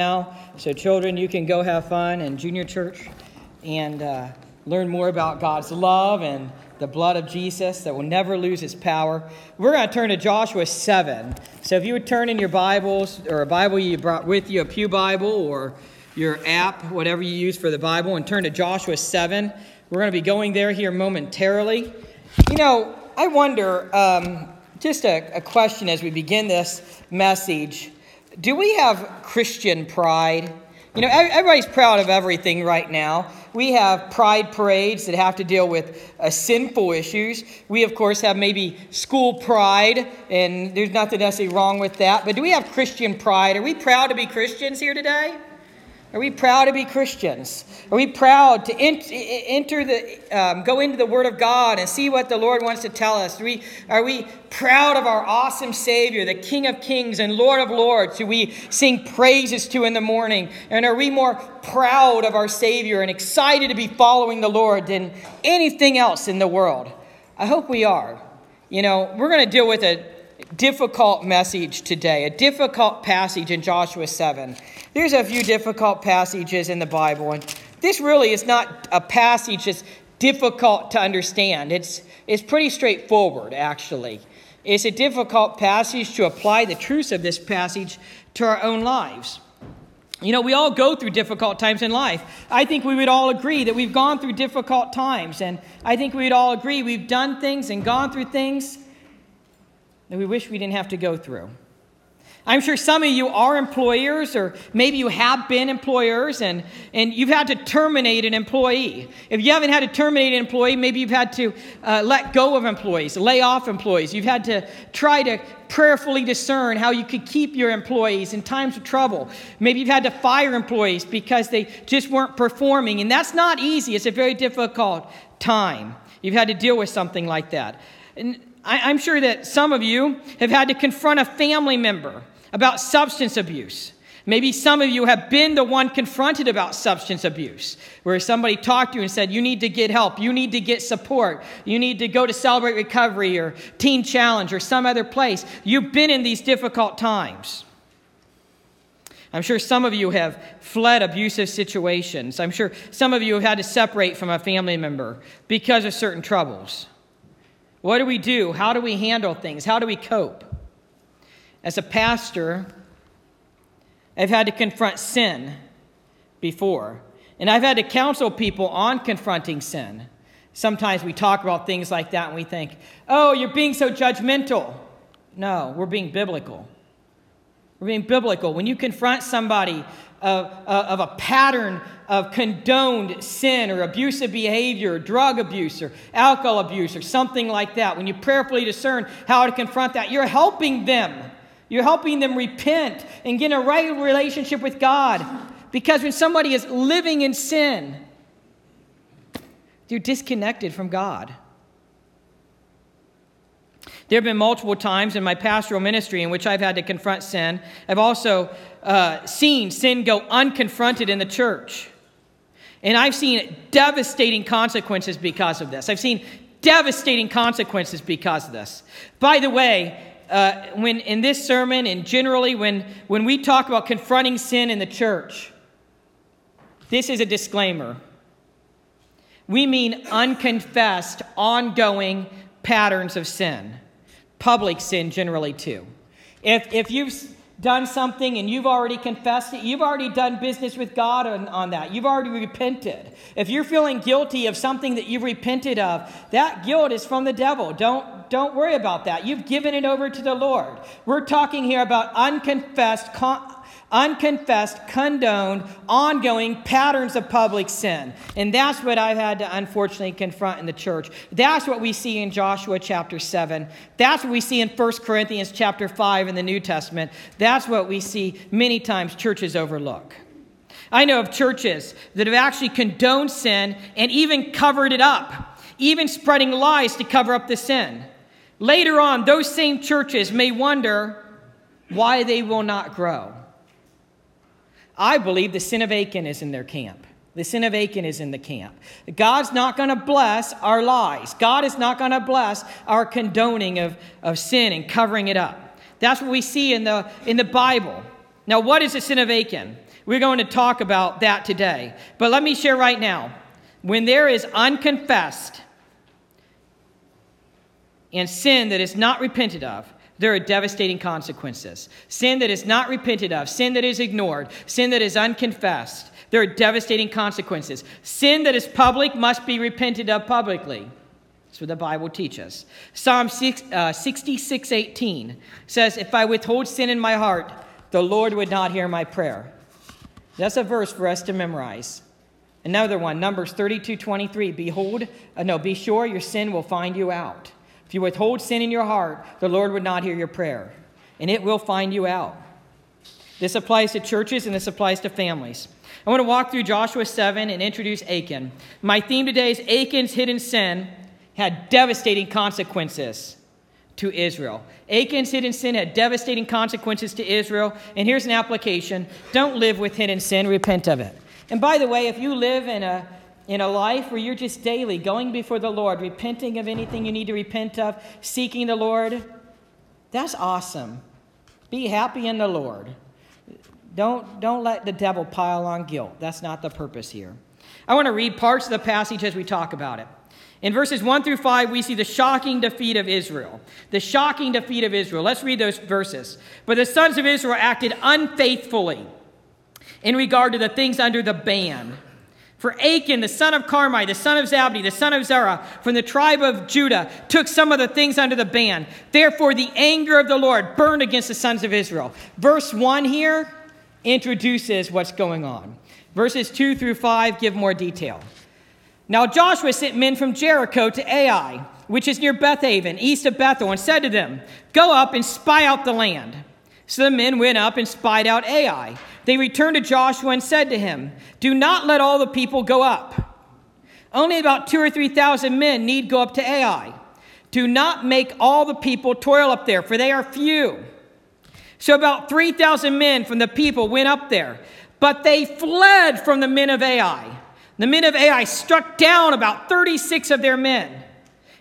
now. So, children, you can go have fun in junior church and uh, learn more about God's love and the blood of Jesus that will never lose its power. We're going to turn to Joshua 7. So, if you would turn in your Bibles or a Bible you brought with you, a Pew Bible or your app, whatever you use for the Bible, and turn to Joshua 7. We're going to be going there here momentarily. You know, I wonder, um, just a, a question as we begin this message do we have Christian pride? You know, everybody's proud of everything right now. We have pride parades that have to deal with uh, sinful issues. We, of course, have maybe school pride, and there's nothing necessarily wrong with that. But do we have Christian pride? Are we proud to be Christians here today? Are we proud to be Christians? Are we proud to enter the, um, go into the Word of God and see what the Lord wants to tell us? Are we, are we proud of our awesome Savior, the King of Kings and Lord of Lords, who we sing praises to in the morning? And are we more proud of our Savior and excited to be following the Lord than anything else in the world? I hope we are. You know, we're going to deal with a difficult message today, a difficult passage in Joshua 7. There's a few difficult passages in the Bible, and this really is not a passage that's difficult to understand. It's, it's pretty straightforward, actually. It's a difficult passage to apply the truths of this passage to our own lives. You know, we all go through difficult times in life. I think we would all agree that we've gone through difficult times, and I think we'd all agree we've done things and gone through things that we wish we didn't have to go through. I'm sure some of you are employers, or maybe you have been employers, and, and you've had to terminate an employee. If you haven't had to terminate an employee, maybe you've had to uh, let go of employees, lay off employees. You've had to try to prayerfully discern how you could keep your employees in times of trouble. Maybe you've had to fire employees because they just weren't performing, and that's not easy. It's a very difficult time. You've had to deal with something like that. And I'm sure that some of you have had to confront a family member about substance abuse. Maybe some of you have been the one confronted about substance abuse, where somebody talked to you and said, You need to get help, you need to get support, you need to go to Celebrate Recovery or Teen Challenge or some other place. You've been in these difficult times. I'm sure some of you have fled abusive situations. I'm sure some of you have had to separate from a family member because of certain troubles. What do we do? How do we handle things? How do we cope? As a pastor, I've had to confront sin before, and I've had to counsel people on confronting sin. Sometimes we talk about things like that and we think, oh, you're being so judgmental. No, we're being biblical. We're being biblical. When you confront somebody of, uh, of a pattern of condoned sin or abusive behavior, drug abuse or alcohol abuse or something like that, when you prayerfully discern how to confront that, you're helping them you're helping them repent and get in a right relationship with God. Because when somebody is living in sin, they're disconnected from God. There have been multiple times in my pastoral ministry in which I've had to confront sin. I've also uh, seen sin go unconfronted in the church. And I've seen devastating consequences because of this. I've seen devastating consequences because of this. By the way, uh, when in this sermon and generally when, when we talk about confronting sin in the church, this is a disclaimer. We mean unconfessed, ongoing patterns of sin, public sin generally too. If, if you've done something and you've already confessed it, you've already done business with God on, on that. You've already repented. If you're feeling guilty of something that you've repented of, that guilt is from the devil. Don't, don't worry about that. You've given it over to the Lord. We're talking here about unconfessed, con- unconfessed, condoned, ongoing patterns of public sin. And that's what I've had to unfortunately confront in the church. That's what we see in Joshua chapter 7. That's what we see in 1 Corinthians chapter 5 in the New Testament. That's what we see many times churches overlook. I know of churches that have actually condoned sin and even covered it up, even spreading lies to cover up the sin. Later on, those same churches may wonder why they will not grow. I believe the sin of Achan is in their camp. The sin of Achan is in the camp. God's not going to bless our lies. God is not going to bless our condoning of, of sin and covering it up. That's what we see in the, in the Bible. Now, what is the sin of Achan? We're going to talk about that today. But let me share right now when there is unconfessed and sin that is not repented of, there are devastating consequences. Sin that is not repented of, sin that is ignored, sin that is unconfessed, there are devastating consequences. Sin that is public must be repented of publicly. That's what the Bible teaches. Psalm 6, uh, 66 18 says, If I withhold sin in my heart, the Lord would not hear my prayer. That's a verse for us to memorize. Another one, Numbers 32 23. Behold, uh, no, be sure your sin will find you out. If you withhold sin in your heart, the Lord would not hear your prayer, and it will find you out. This applies to churches and this applies to families. I want to walk through Joshua 7 and introduce Achan. My theme today is Achan's hidden sin had devastating consequences to Israel. Achan's hidden sin had devastating consequences to Israel. And here's an application don't live with hidden sin, repent of it. And by the way, if you live in a in a life where you're just daily going before the Lord, repenting of anything you need to repent of, seeking the Lord, that's awesome. Be happy in the Lord. Don't, don't let the devil pile on guilt. That's not the purpose here. I want to read parts of the passage as we talk about it. In verses 1 through 5, we see the shocking defeat of Israel. The shocking defeat of Israel. Let's read those verses. But the sons of Israel acted unfaithfully in regard to the things under the ban. For Achan, the son of Carmi, the son of Zabdi, the son of Zerah, from the tribe of Judah, took some of the things under the ban. Therefore, the anger of the Lord burned against the sons of Israel. Verse 1 here introduces what's going on. Verses 2 through 5 give more detail. Now Joshua sent men from Jericho to Ai, which is near Bethaven, east of Bethel, and said to them, Go up and spy out the land. So the men went up and spied out Ai. They returned to Joshua and said to him, Do not let all the people go up. Only about two or three thousand men need go up to Ai. Do not make all the people toil up there, for they are few. So about 3,000 men from the people went up there, but they fled from the men of Ai. The men of Ai struck down about 36 of their men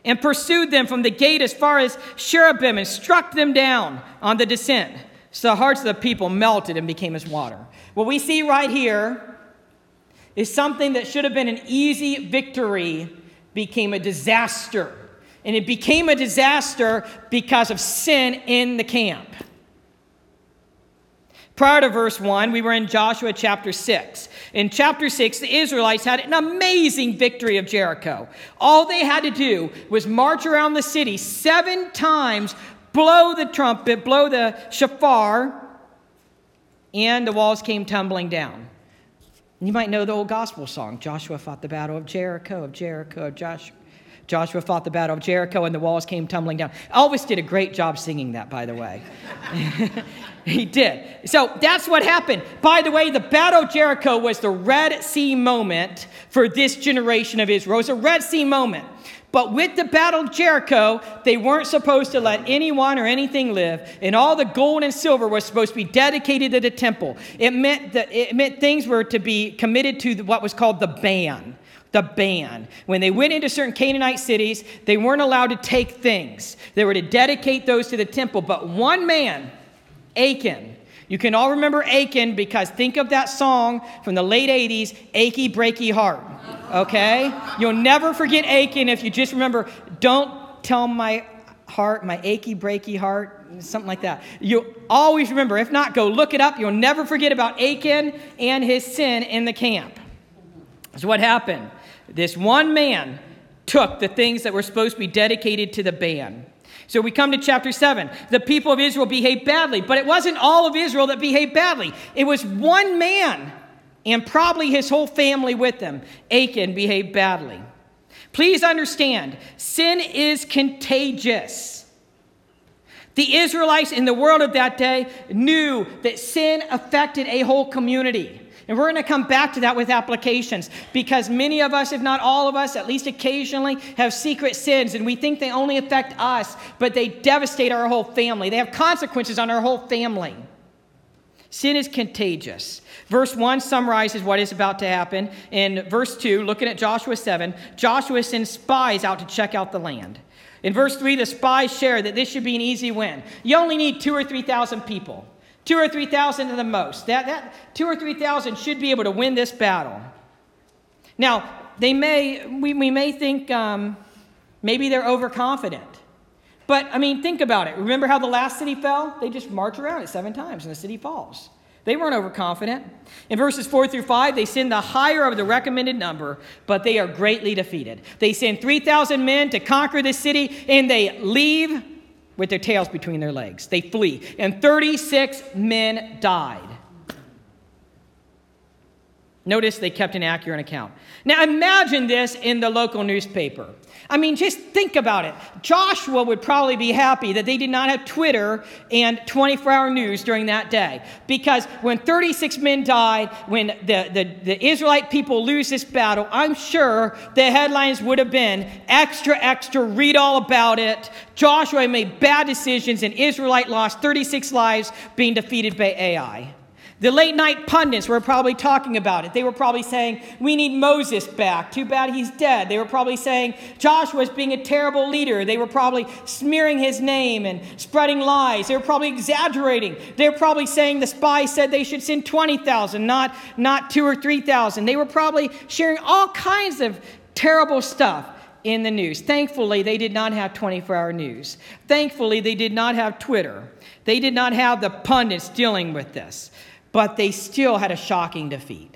and pursued them from the gate as far as Shebarim and struck them down on the descent. So the hearts of the people melted and became as water. What we see right here is something that should have been an easy victory became a disaster. And it became a disaster because of sin in the camp. Prior to verse 1, we were in Joshua chapter 6. In chapter 6, the Israelites had an amazing victory of Jericho. All they had to do was march around the city seven times, blow the trumpet, blow the shofar, and the walls came tumbling down. You might know the old gospel song Joshua fought the battle of Jericho, of Jericho, of Joshua. Joshua fought the battle of Jericho and the walls came tumbling down. Elvis did a great job singing that, by the way. he did. So that's what happened. By the way, the battle of Jericho was the Red Sea moment for this generation of Israel. It was a Red Sea moment. But with the battle of Jericho, they weren't supposed to let anyone or anything live, and all the gold and silver was supposed to be dedicated to the temple. It meant that it meant things were to be committed to what was called the ban the ban. When they went into certain Canaanite cities, they weren't allowed to take things. They were to dedicate those to the temple. But one man, Achan, you can all remember Achan because think of that song from the late 80s, Achy Breaky Heart. Okay? You'll never forget Achan if you just remember, don't tell my heart, my achy breaky heart, something like that. You always remember, if not, go look it up. You'll never forget about Achan and his sin in the camp. So, what happened? This one man took the things that were supposed to be dedicated to the ban. So we come to chapter 7. The people of Israel behaved badly, but it wasn't all of Israel that behaved badly. It was one man and probably his whole family with him. Achan behaved badly. Please understand, sin is contagious. The Israelites in the world of that day knew that sin affected a whole community. And we're going to come back to that with applications because many of us, if not all of us, at least occasionally, have secret sins and we think they only affect us, but they devastate our whole family. They have consequences on our whole family. Sin is contagious. Verse 1 summarizes what is about to happen. In verse 2, looking at Joshua 7, Joshua sends spies out to check out the land. In verse 3, the spies share that this should be an easy win. You only need two or 3,000 people. Two or 3,000 at the most. That, that two or 3,000 should be able to win this battle. Now, they may, we, we may think um, maybe they're overconfident. But, I mean, think about it. Remember how the last city fell? They just march around it seven times and the city falls. They weren't overconfident. In verses 4 through 5, they send the higher of the recommended number, but they are greatly defeated. They send 3,000 men to conquer the city, and they leave with their tails between their legs. They flee, and 36 men died. Notice they kept an accurate account. Now imagine this in the local newspaper. I mean, just think about it. Joshua would probably be happy that they did not have Twitter and 24 hour news during that day. Because when 36 men died, when the, the, the Israelite people lose this battle, I'm sure the headlines would have been extra, extra, read all about it. Joshua made bad decisions, and Israelite lost 36 lives being defeated by Ai. The late night pundits were probably talking about it. They were probably saying, We need Moses back. Too bad he's dead. They were probably saying, Joshua's being a terrible leader. They were probably smearing his name and spreading lies. They were probably exaggerating. They were probably saying the spies said they should send 20,000, not, not two or 3,000. They were probably sharing all kinds of terrible stuff in the news. Thankfully, they did not have 24 hour news. Thankfully, they did not have Twitter. They did not have the pundits dealing with this but they still had a shocking defeat.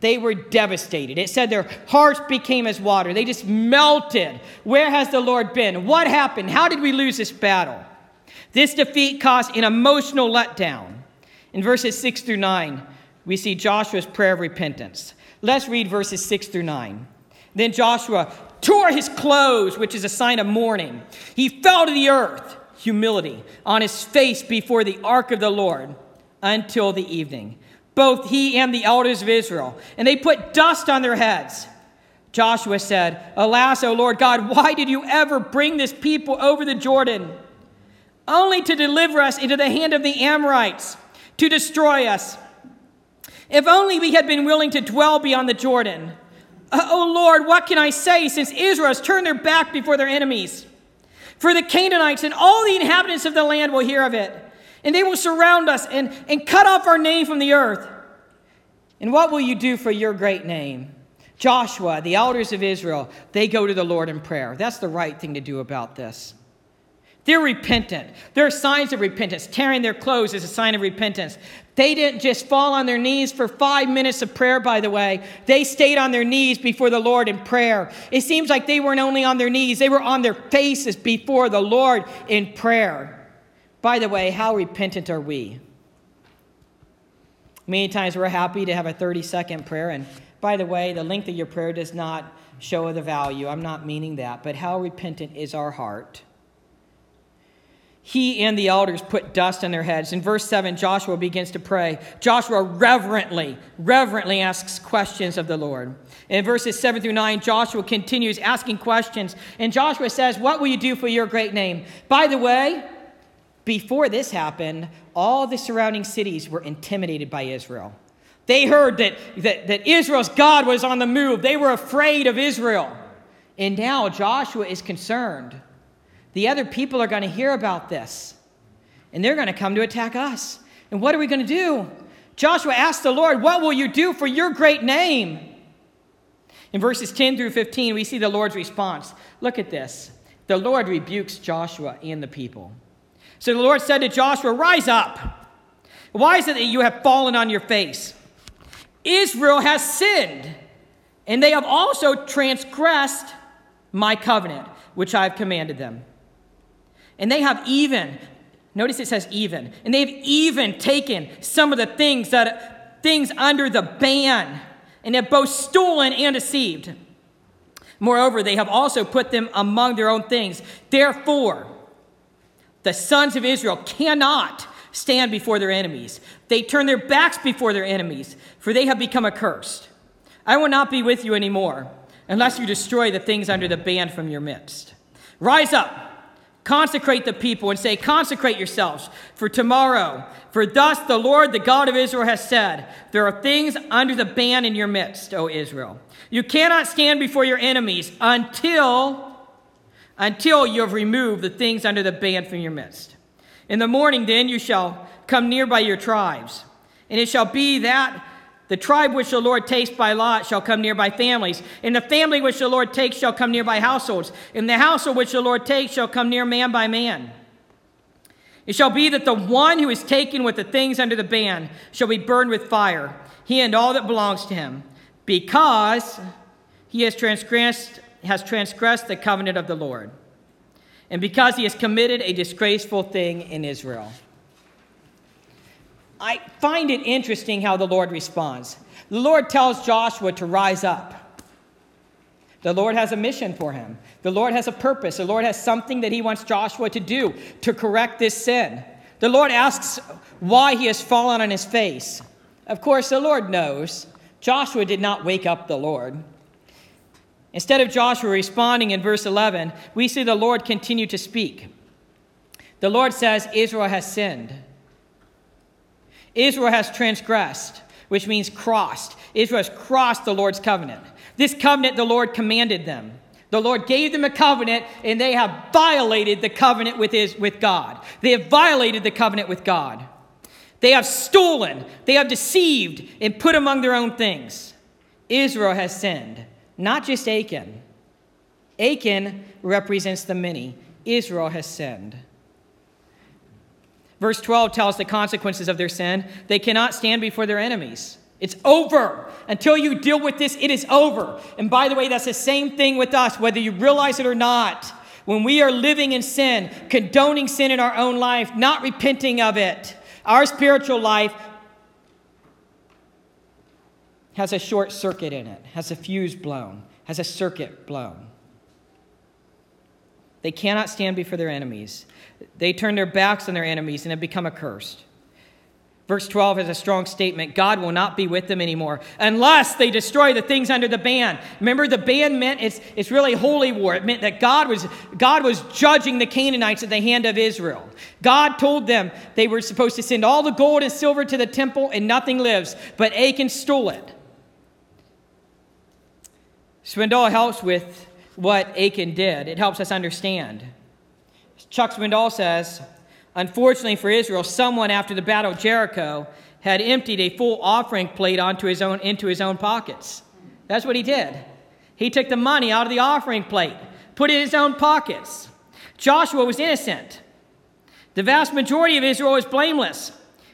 They were devastated. It said their hearts became as water. They just melted. Where has the Lord been? What happened? How did we lose this battle? This defeat caused an emotional letdown. In verses 6 through 9, we see Joshua's prayer of repentance. Let's read verses 6 through 9. Then Joshua tore his clothes, which is a sign of mourning. He fell to the earth, humility, on his face before the ark of the Lord until the evening, both he and the elders of Israel. And they put dust on their heads. Joshua said, Alas, O Lord God, why did you ever bring this people over the Jordan? Only to deliver us into the hand of the Amorites, to destroy us. If only we had been willing to dwell beyond the Jordan. Oh Lord, what can I say since Israel has turned their back before their enemies? For the Canaanites and all the inhabitants of the land will hear of it and they will surround us and, and cut off our name from the earth. And what will you do for your great name? Joshua, the elders of Israel, they go to the Lord in prayer. That's the right thing to do about this. They're repentant. There are signs of repentance. Tearing their clothes is a sign of repentance. They didn't just fall on their knees for five minutes of prayer, by the way. They stayed on their knees before the Lord in prayer. It seems like they weren't only on their knees, they were on their faces before the Lord in prayer. By the way, how repentant are we? Many times we're happy to have a 30 second prayer. And by the way, the length of your prayer does not show the value. I'm not meaning that. But how repentant is our heart? He and the elders put dust on their heads. In verse 7, Joshua begins to pray. Joshua reverently, reverently asks questions of the Lord. In verses 7 through 9, Joshua continues asking questions. And Joshua says, What will you do for your great name? By the way, before this happened, all the surrounding cities were intimidated by Israel. They heard that, that, that Israel's God was on the move. They were afraid of Israel. And now Joshua is concerned. The other people are going to hear about this, and they're going to come to attack us. And what are we going to do? Joshua asked the Lord, What will you do for your great name? In verses 10 through 15, we see the Lord's response. Look at this. The Lord rebukes Joshua and the people. So the Lord said to Joshua, Rise up. Why is it that you have fallen on your face? Israel has sinned, and they have also transgressed my covenant, which I have commanded them. And they have even, notice it says even, and they've even taken some of the things that things under the ban, and have both stolen and deceived. Moreover, they have also put them among their own things. Therefore, the sons of Israel cannot stand before their enemies. They turn their backs before their enemies, for they have become accursed. I will not be with you anymore unless you destroy the things under the ban from your midst. Rise up, consecrate the people, and say, Consecrate yourselves for tomorrow. For thus the Lord, the God of Israel, has said, There are things under the ban in your midst, O Israel. You cannot stand before your enemies until until you have removed the things under the ban from your midst. In the morning, then, you shall come near by your tribes. And it shall be that the tribe which the Lord takes by lot shall come near by families, and the family which the Lord takes shall come near by households, and the household which the Lord takes shall come near man by man. It shall be that the one who is taken with the things under the ban shall be burned with fire, he and all that belongs to him, because he has transgressed, has transgressed the covenant of the Lord, and because he has committed a disgraceful thing in Israel. I find it interesting how the Lord responds. The Lord tells Joshua to rise up. The Lord has a mission for him. The Lord has a purpose. The Lord has something that he wants Joshua to do to correct this sin. The Lord asks why he has fallen on his face. Of course, the Lord knows. Joshua did not wake up the Lord. Instead of Joshua responding in verse 11, we see the Lord continue to speak. The Lord says, Israel has sinned. Israel has transgressed, which means crossed. Israel has crossed the Lord's covenant. This covenant the Lord commanded them. The Lord gave them a covenant, and they have violated the covenant with, his, with God. They have violated the covenant with God. They have stolen, they have deceived, and put among their own things. Israel has sinned, not just Achan. Achan represents the many. Israel has sinned. Verse 12 tells the consequences of their sin. They cannot stand before their enemies. It's over. Until you deal with this, it is over. And by the way, that's the same thing with us, whether you realize it or not. When we are living in sin, condoning sin in our own life, not repenting of it, our spiritual life has a short circuit in it, has a fuse blown, has a circuit blown. They cannot stand before their enemies. They turn their backs on their enemies and have become accursed. Verse 12 has a strong statement God will not be with them anymore unless they destroy the things under the ban. Remember, the ban meant it's, it's really holy war. It meant that God was, God was judging the Canaanites at the hand of Israel. God told them they were supposed to send all the gold and silver to the temple and nothing lives, but Achan stole it. Swindoll helps with what Achan did, it helps us understand. Chuck Swindoll says, Unfortunately for Israel, someone after the Battle of Jericho had emptied a full offering plate onto his own, into his own pockets. That's what he did. He took the money out of the offering plate, put it in his own pockets. Joshua was innocent. The vast majority of Israel was blameless.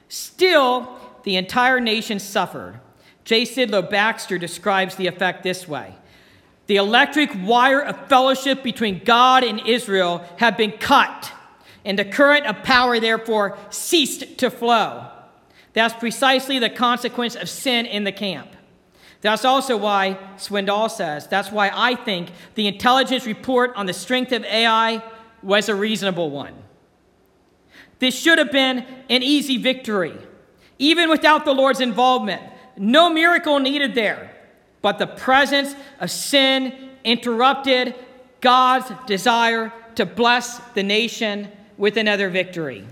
Still, the entire nation suffered. J. Sidlow Baxter describes the effect this way The electric wire of fellowship between God and Israel had been cut and the current of power therefore ceased to flow. That's precisely the consequence of sin in the camp. That's also why Swindoll says, that's why I think the intelligence report on the strength of Ai was a reasonable one. This should have been an easy victory, even without the Lord's involvement. No miracle needed there, but the presence of sin interrupted God's desire to bless the nation with another victory.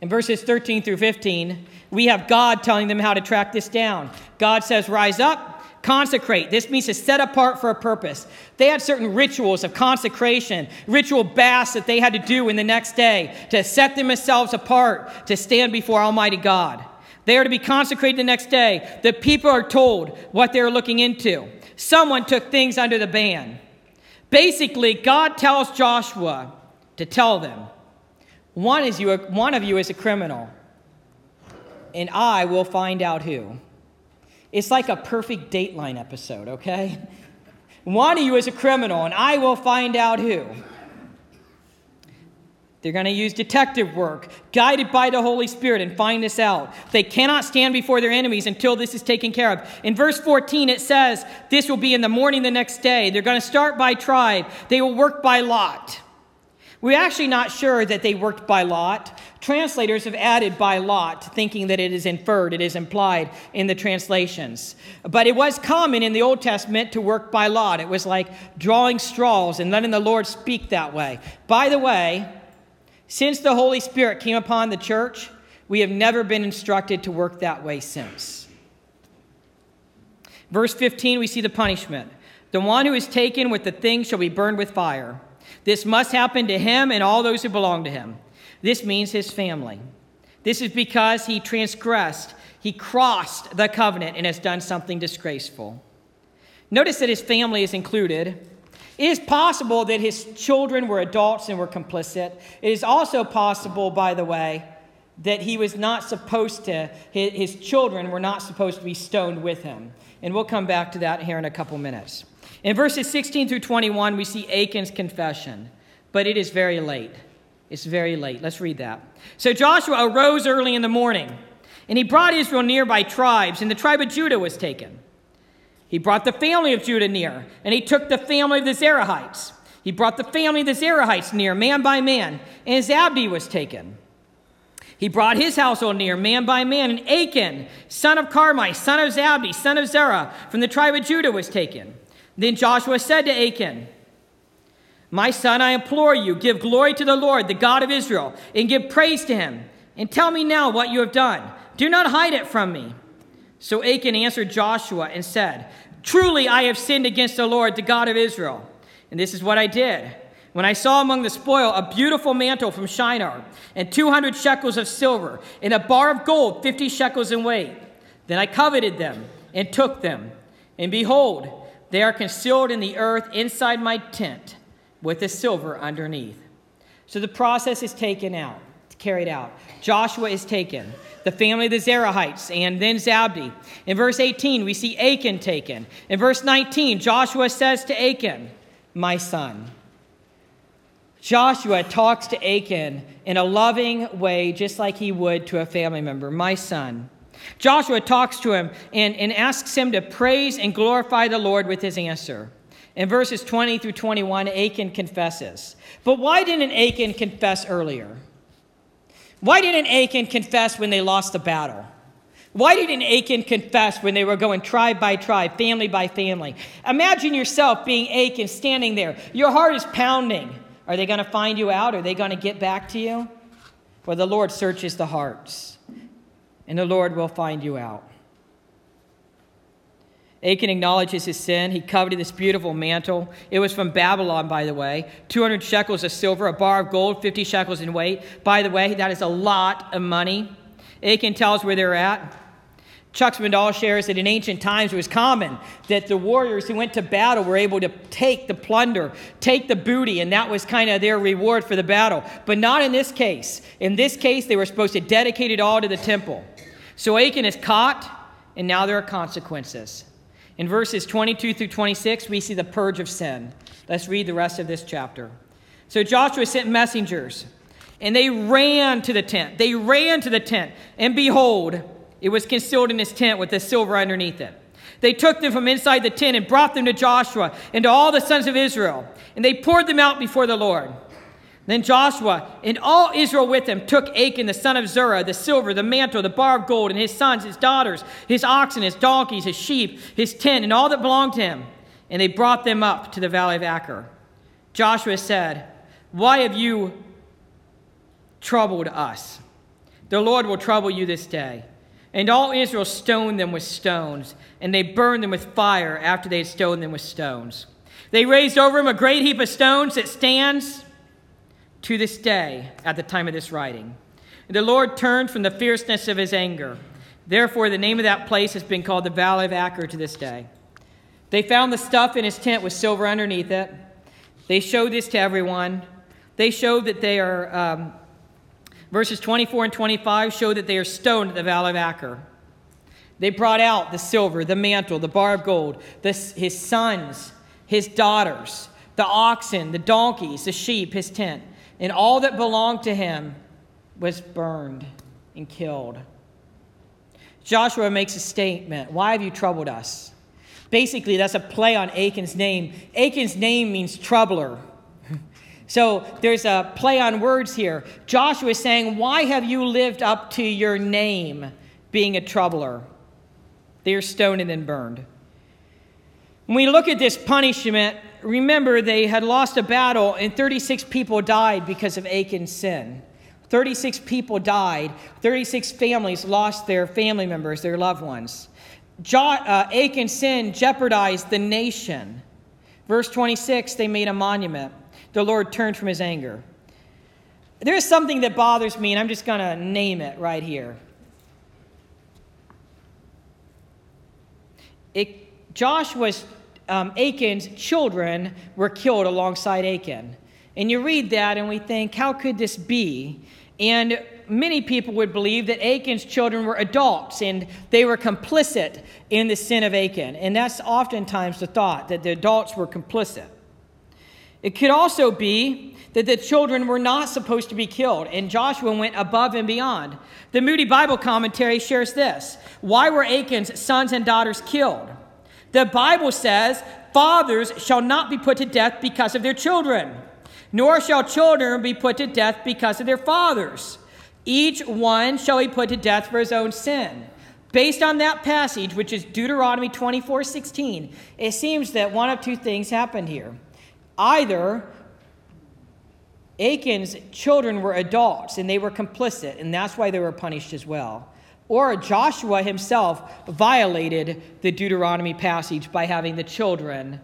In verses 13 through 15, we have God telling them how to track this down. God says, Rise up, consecrate. This means to set apart for a purpose. They had certain rituals of consecration, ritual baths that they had to do in the next day to set themselves apart to stand before Almighty God. They are to be consecrated the next day. The people are told what they're looking into. Someone took things under the ban. Basically, God tells Joshua, to tell them one, is you, one of you is a criminal, and I will find out who. It's like a perfect Dateline episode, okay? One of you is a criminal, and I will find out who. They're going to use detective work, guided by the Holy Spirit, and find this out. They cannot stand before their enemies until this is taken care of. In verse 14, it says, This will be in the morning the next day. They're going to start by tribe, they will work by lot. We're actually not sure that they worked by lot. Translators have added by lot, thinking that it is inferred, it is implied in the translations. But it was common in the Old Testament to work by lot. It was like drawing straws and letting the Lord speak that way. By the way, since the Holy Spirit came upon the church, we have never been instructed to work that way since. Verse 15, we see the punishment. The one who is taken with the thing shall be burned with fire. This must happen to him and all those who belong to him. This means his family. This is because he transgressed, he crossed the covenant, and has done something disgraceful. Notice that his family is included. It is possible that his children were adults and were complicit. It is also possible, by the way, that he was not supposed to, his, children were not supposed to be stoned with him. And we'll come back to that here in a couple minutes. In verses 16 through 21, we see Achan's confession, but it is very late. It's very late. Let's read that. So Joshua arose early in the morning, and he brought Israel near by tribes, and the tribe of Judah was taken. He brought the family of Judah near, and he took the family of the Zerahites. He brought the family of the Zerahites near, man by man, and Zabdi was taken. He brought his household near, man by man, and Achan, son of Carmi, son of Zabdi, son of Zerah, from the tribe of Judah, was taken. Then Joshua said to Achan, My son, I implore you, give glory to the Lord, the God of Israel, and give praise to him. And tell me now what you have done. Do not hide it from me. So Achan answered Joshua and said, Truly I have sinned against the Lord, the God of Israel. And this is what I did. When I saw among the spoil a beautiful mantle from Shinar, and 200 shekels of silver, and a bar of gold, 50 shekels in weight, then I coveted them and took them. And behold, they are concealed in the earth inside my tent with the silver underneath. So the process is taken out, carried out. Joshua is taken, the family of the Zerahites, and then Zabdi. In verse 18, we see Achan taken. In verse 19, Joshua says to Achan, My son. Joshua talks to Achan in a loving way, just like he would to a family member, my son. Joshua talks to him and, and asks him to praise and glorify the Lord with his answer. In verses 20 through 21, Achan confesses. But why didn't Achan confess earlier? Why didn't Achan confess when they lost the battle? Why didn't Achan confess when they were going tribe by tribe, family by family? Imagine yourself being Achan standing there. Your heart is pounding. Are they going to find you out? Are they going to get back to you? Well, the Lord searches the hearts, and the Lord will find you out. Achan acknowledges his sin. He coveted this beautiful mantle. It was from Babylon, by the way. 200 shekels of silver, a bar of gold, 50 shekels in weight. By the way, that is a lot of money. Achan tells where they're at. Chuck Swindoll shares that in ancient times it was common that the warriors who went to battle were able to take the plunder, take the booty, and that was kind of their reward for the battle. But not in this case. In this case, they were supposed to dedicate it all to the temple. So Achan is caught, and now there are consequences. In verses 22 through 26, we see the purge of sin. Let's read the rest of this chapter. So Joshua sent messengers, and they ran to the tent. They ran to the tent, and behold, it was concealed in his tent with the silver underneath it. They took them from inside the tent and brought them to Joshua and to all the sons of Israel, and they poured them out before the Lord. Then Joshua and all Israel with him took Achan the son of Zerah, the silver, the mantle, the bar of gold, and his sons, his daughters, his oxen, his donkeys, his sheep, his tent, and all that belonged to him, and they brought them up to the valley of Achor. Joshua said, Why have you troubled us? The Lord will trouble you this day. And all Israel stoned them with stones, and they burned them with fire after they had stoned them with stones. They raised over him a great heap of stones that stands to this day at the time of this writing. And the Lord turned from the fierceness of his anger. Therefore, the name of that place has been called the Valley of Achor to this day. They found the stuff in his tent with silver underneath it. They showed this to everyone. They showed that they are um, Verses 24 and 25 show that they are stoned at the valley of Achor. They brought out the silver, the mantle, the bar of gold, his sons, his daughters, the oxen, the donkeys, the sheep, his tent, and all that belonged to him was burned and killed. Joshua makes a statement Why have you troubled us? Basically, that's a play on Achan's name. Achan's name means troubler. So there's a play on words here. Joshua is saying, Why have you lived up to your name, being a troubler? They are stoned and then burned. When we look at this punishment, remember they had lost a battle and 36 people died because of Achan's sin. 36 people died. 36 families lost their family members, their loved ones. Jo- uh, Achan's sin jeopardized the nation. Verse 26, they made a monument the Lord turned from his anger. there's something that bothers me, and I'm just going to name it right here. It, Joshua's, um, Achan's children were killed alongside Achan. And you read that, and we think, how could this be? And many people would believe that Achan's children were adults and they were complicit in the sin of Achan. And that's oftentimes the thought, that the adults were complicit. It could also be that the children were not supposed to be killed, and Joshua went above and beyond. The Moody Bible commentary shares this Why were Achan's sons and daughters killed? The Bible says, Fathers shall not be put to death because of their children, nor shall children be put to death because of their fathers. Each one shall be put to death for his own sin. Based on that passage, which is Deuteronomy 24 16, it seems that one of two things happened here. Either Achan's children were adults and they were complicit, and that's why they were punished as well. Or Joshua himself violated the Deuteronomy passage by having the children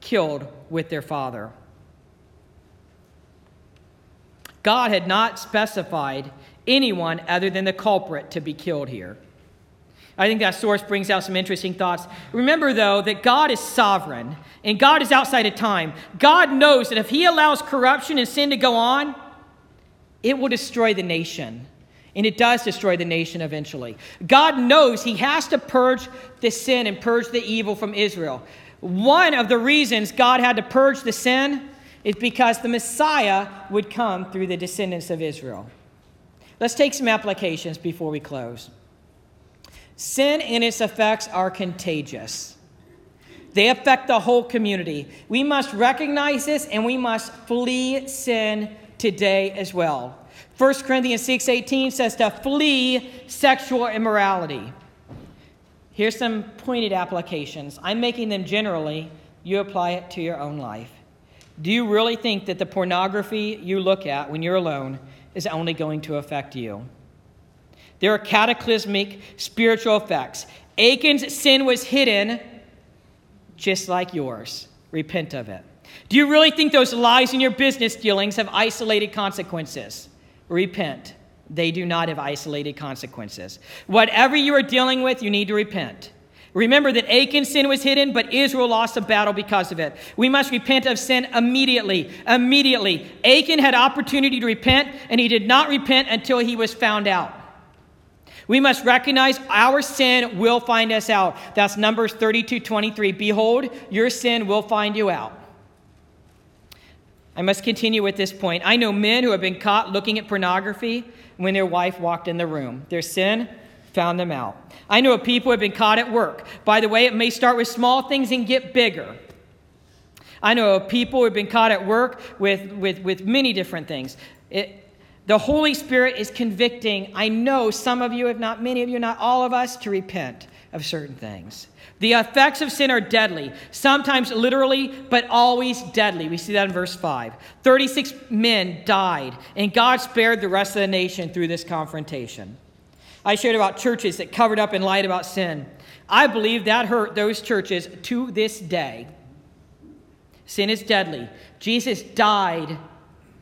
killed with their father. God had not specified anyone other than the culprit to be killed here. I think that source brings out some interesting thoughts. Remember, though, that God is sovereign and God is outside of time. God knows that if He allows corruption and sin to go on, it will destroy the nation. And it does destroy the nation eventually. God knows He has to purge the sin and purge the evil from Israel. One of the reasons God had to purge the sin is because the Messiah would come through the descendants of Israel. Let's take some applications before we close. Sin and its effects are contagious. They affect the whole community. We must recognize this and we must flee sin today as well. 1 Corinthians 6:18 says to flee sexual immorality. Here's some pointed applications. I'm making them generally. You apply it to your own life. Do you really think that the pornography you look at when you're alone is only going to affect you? There are cataclysmic spiritual effects. Achan's sin was hidden just like yours. Repent of it. Do you really think those lies in your business dealings have isolated consequences? Repent. They do not have isolated consequences. Whatever you are dealing with, you need to repent. Remember that Achan's sin was hidden, but Israel lost a battle because of it. We must repent of sin immediately. Immediately. Achan had opportunity to repent, and he did not repent until he was found out. We must recognize our sin will find us out. That's Numbers 32 23. Behold, your sin will find you out. I must continue with this point. I know men who have been caught looking at pornography when their wife walked in the room. Their sin found them out. I know of people who have been caught at work. By the way, it may start with small things and get bigger. I know of people who have been caught at work with, with, with many different things. It, the Holy Spirit is convicting, I know some of you, if not many of you, not all of us, to repent of certain things. The effects of sin are deadly, sometimes literally, but always deadly. We see that in verse 5. 36 men died, and God spared the rest of the nation through this confrontation. I shared about churches that covered up and lied about sin. I believe that hurt those churches to this day. Sin is deadly. Jesus died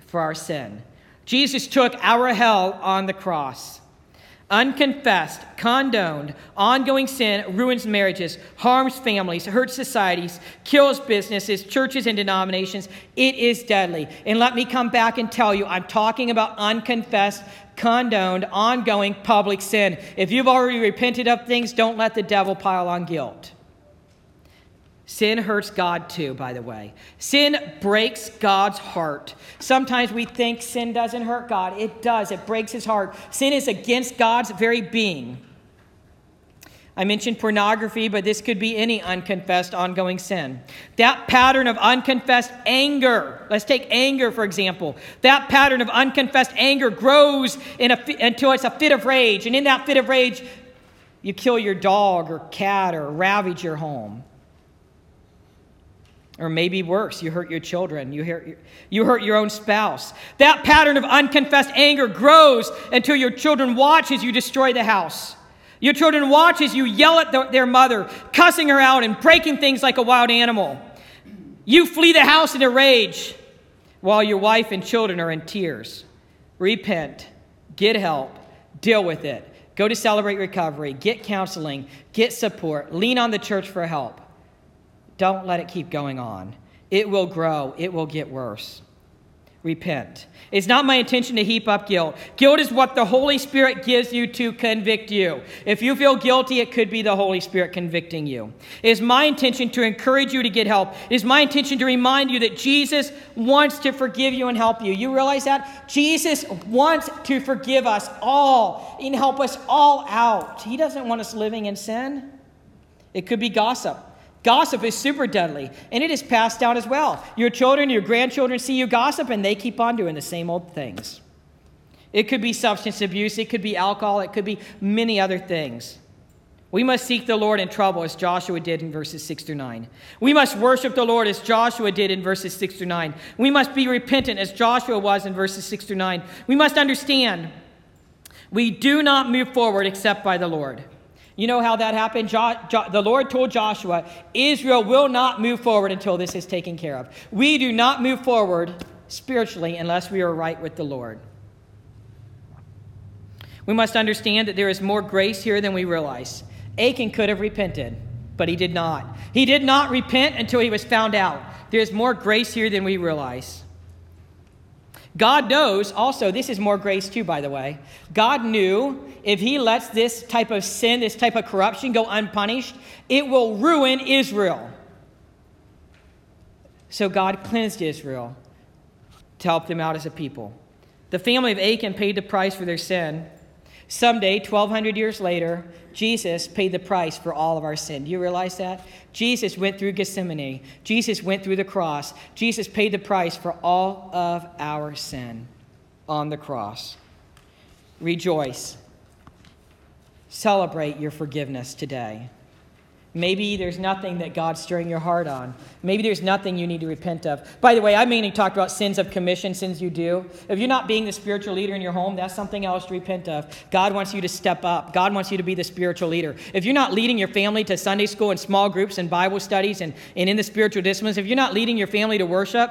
for our sin. Jesus took our hell on the cross. Unconfessed, condoned, ongoing sin ruins marriages, harms families, hurts societies, kills businesses, churches, and denominations. It is deadly. And let me come back and tell you I'm talking about unconfessed, condoned, ongoing public sin. If you've already repented of things, don't let the devil pile on guilt. Sin hurts God too, by the way. Sin breaks God's heart. Sometimes we think sin doesn't hurt God. It does, it breaks his heart. Sin is against God's very being. I mentioned pornography, but this could be any unconfessed ongoing sin. That pattern of unconfessed anger, let's take anger for example. That pattern of unconfessed anger grows a, until it's a fit of rage. And in that fit of rage, you kill your dog or cat or ravage your home. Or maybe worse, you hurt your children, you hurt, you hurt your own spouse. That pattern of unconfessed anger grows until your children watch as you destroy the house. Your children watch as you yell at the, their mother, cussing her out and breaking things like a wild animal. You flee the house in a rage while your wife and children are in tears. repent, get help, deal with it. Go to Celebrate Recovery, get counseling, get support, lean on the church for help. Don't let it keep going on. It will grow, it will get worse repent. It's not my intention to heap up guilt. Guilt is what the Holy Spirit gives you to convict you. If you feel guilty, it could be the Holy Spirit convicting you. It is my intention to encourage you to get help. It is my intention to remind you that Jesus wants to forgive you and help you. You realize that? Jesus wants to forgive us all and help us all out. He doesn't want us living in sin. It could be gossip. Gossip is super deadly, and it is passed down as well. Your children, your grandchildren see you gossip, and they keep on doing the same old things. It could be substance abuse, it could be alcohol, it could be many other things. We must seek the Lord in trouble, as Joshua did in verses 6 through 9. We must worship the Lord, as Joshua did in verses 6 through 9. We must be repentant, as Joshua was in verses 6 through 9. We must understand we do not move forward except by the Lord. You know how that happened? Jo- jo- the Lord told Joshua, Israel will not move forward until this is taken care of. We do not move forward spiritually unless we are right with the Lord. We must understand that there is more grace here than we realize. Achan could have repented, but he did not. He did not repent until he was found out. There is more grace here than we realize. God knows also, this is more grace too, by the way. God knew if he lets this type of sin, this type of corruption go unpunished, it will ruin Israel. So God cleansed Israel to help them out as a people. The family of Achan paid the price for their sin. Someday, 1,200 years later, Jesus paid the price for all of our sin. Do you realize that? Jesus went through Gethsemane. Jesus went through the cross. Jesus paid the price for all of our sin on the cross. Rejoice. Celebrate your forgiveness today. Maybe there's nothing that God's stirring your heart on. Maybe there's nothing you need to repent of. By the way, I mainly talked about sins of commission, sins you do. If you're not being the spiritual leader in your home, that's something else to repent of. God wants you to step up. God wants you to be the spiritual leader. If you're not leading your family to Sunday school and small groups and Bible studies and, and in the spiritual disciplines, if you're not leading your family to worship,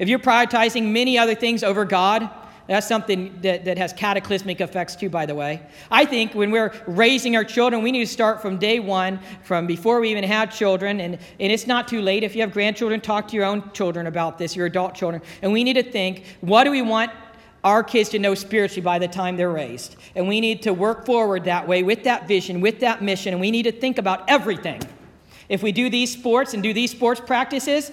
if you're prioritizing many other things over God, that's something that, that has cataclysmic effects too, by the way. I think when we're raising our children, we need to start from day one, from before we even have children. And, and it's not too late. If you have grandchildren, talk to your own children about this, your adult children. And we need to think what do we want our kids to know spiritually by the time they're raised? And we need to work forward that way with that vision, with that mission. And we need to think about everything. If we do these sports and do these sports practices,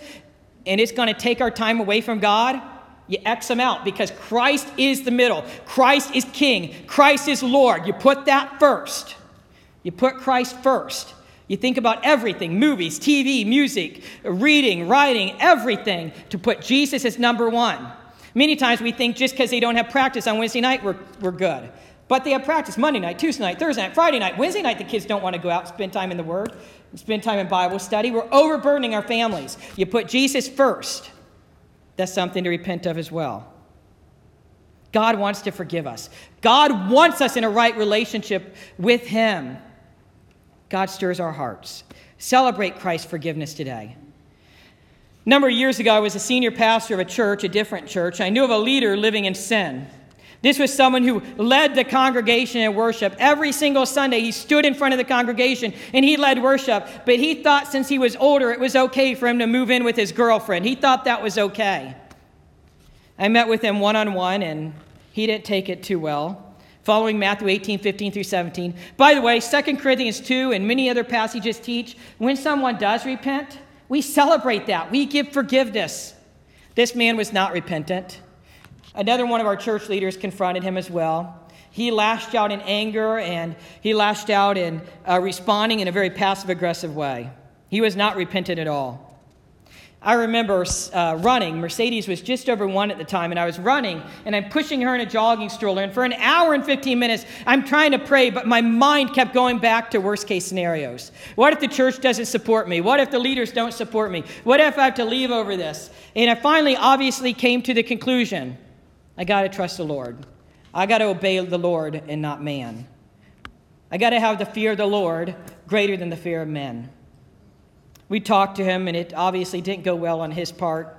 and it's going to take our time away from God, you X them out because Christ is the middle. Christ is King. Christ is Lord. You put that first. You put Christ first. You think about everything movies, TV, music, reading, writing, everything to put Jesus as number one. Many times we think just because they don't have practice on Wednesday night, we're, we're good. But they have practice Monday night, Tuesday night, Thursday night, Friday night. Wednesday night, the kids don't want to go out and spend time in the Word, spend time in Bible study. We're overburdening our families. You put Jesus first. That's something to repent of as well. God wants to forgive us. God wants us in a right relationship with Him. God stirs our hearts. Celebrate Christ's forgiveness today. A number of years ago, I was a senior pastor of a church, a different church. I knew of a leader living in sin. This was someone who led the congregation in worship. Every single Sunday, he stood in front of the congregation and he led worship. But he thought since he was older, it was okay for him to move in with his girlfriend. He thought that was okay. I met with him one on one and he didn't take it too well. Following Matthew 18, 15 through 17. By the way, 2 Corinthians 2 and many other passages teach when someone does repent, we celebrate that. We give forgiveness. This man was not repentant. Another one of our church leaders confronted him as well. He lashed out in anger and he lashed out in uh, responding in a very passive aggressive way. He was not repentant at all. I remember uh, running. Mercedes was just over one at the time, and I was running, and I'm pushing her in a jogging stroller. And for an hour and 15 minutes, I'm trying to pray, but my mind kept going back to worst case scenarios. What if the church doesn't support me? What if the leaders don't support me? What if I have to leave over this? And I finally, obviously, came to the conclusion I got to trust the Lord. I got to obey the Lord and not man. I got to have the fear of the Lord greater than the fear of men. We talked to him, and it obviously didn't go well on his part.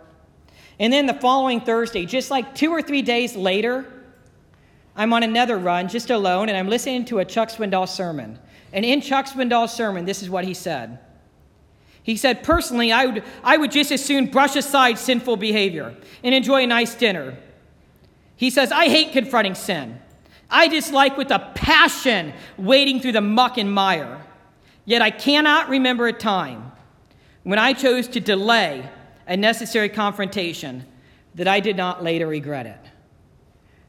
And then the following Thursday, just like two or three days later, I'm on another run, just alone, and I'm listening to a Chuck Swindoll sermon. And in Chuck Swindoll's sermon, this is what he said. He said, Personally, I would, I would just as soon brush aside sinful behavior and enjoy a nice dinner. He says, I hate confronting sin. I dislike with a passion wading through the muck and mire. Yet I cannot remember a time when I chose to delay a necessary confrontation that I did not later regret it.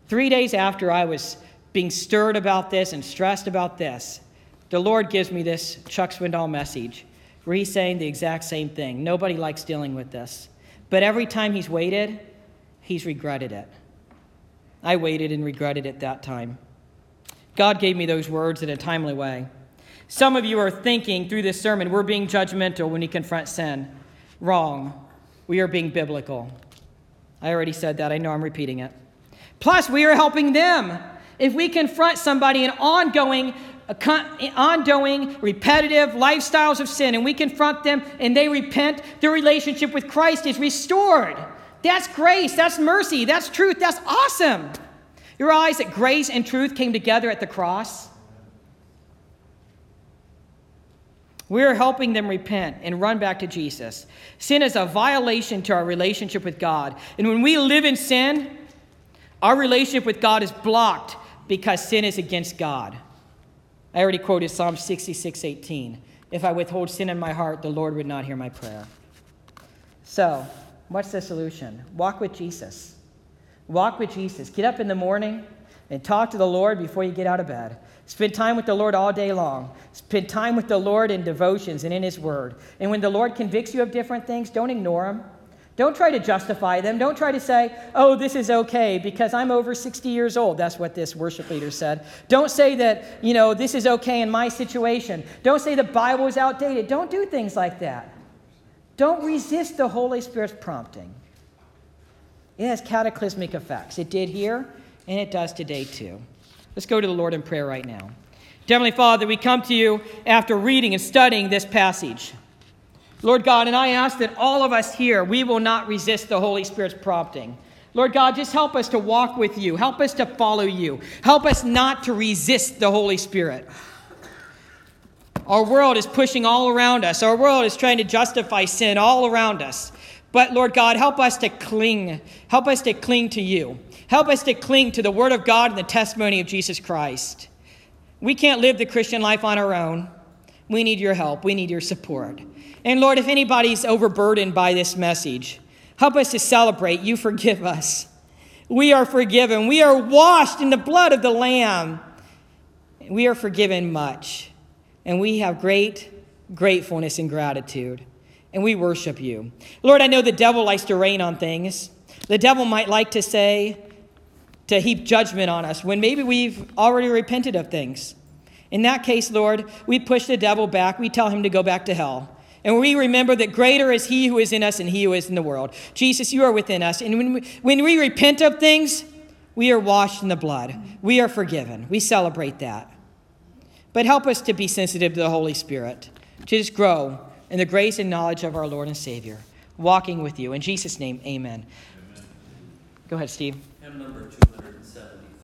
Three days after I was being stirred about this and stressed about this, the Lord gives me this Chuck Swindoll message where he's saying the exact same thing. Nobody likes dealing with this. But every time he's waited, he's regretted it. I waited and regretted it that time. God gave me those words in a timely way. Some of you are thinking through this sermon, we're being judgmental when we confront sin. Wrong. We are being biblical. I already said that. I know I'm repeating it. Plus, we are helping them. If we confront somebody in ongoing, uh, ongoing, repetitive lifestyles of sin, and we confront them and they repent, their relationship with Christ is restored. That's grace, that's mercy, that's truth, that's awesome. You realize that grace and truth came together at the cross? We're helping them repent and run back to Jesus. Sin is a violation to our relationship with God. And when we live in sin, our relationship with God is blocked because sin is against God. I already quoted Psalm 66 18. If I withhold sin in my heart, the Lord would not hear my prayer. So, what's the solution? Walk with Jesus. Walk with Jesus. Get up in the morning and talk to the Lord before you get out of bed. Spend time with the Lord all day long. Spend time with the Lord in devotions and in His Word. And when the Lord convicts you of different things, don't ignore Him. Don't try to justify them. Don't try to say, oh, this is okay because I'm over 60 years old. That's what this worship leader said. Don't say that, you know, this is okay in my situation. Don't say the Bible is outdated. Don't do things like that. Don't resist the Holy Spirit's prompting. It has cataclysmic effects. It did here, and it does today too. Let's go to the Lord in prayer right now. Heavenly Father, we come to you after reading and studying this passage. Lord God, and I ask that all of us here, we will not resist the Holy Spirit's prompting. Lord God, just help us to walk with you. Help us to follow you. Help us not to resist the Holy Spirit. Our world is pushing all around us. Our world is trying to justify sin all around us. But Lord God, help us to cling. Help us to cling to you. Help us to cling to the Word of God and the testimony of Jesus Christ. We can't live the Christian life on our own. We need your help. We need your support. And Lord, if anybody's overburdened by this message, help us to celebrate. You forgive us. We are forgiven. We are washed in the blood of the Lamb. We are forgiven much. And we have great gratefulness and gratitude. And we worship you. Lord, I know the devil likes to rain on things. The devil might like to say, to heap judgment on us when maybe we've already repented of things. In that case, Lord, we push the devil back. We tell him to go back to hell. And we remember that greater is he who is in us and he who is in the world. Jesus, you are within us. And when we, when we repent of things, we are washed in the blood. We are forgiven. We celebrate that. But help us to be sensitive to the Holy Spirit, to just grow in the grace and knowledge of our Lord and Savior, walking with you. In Jesus' name, amen. amen. Go ahead, Steve. number 200.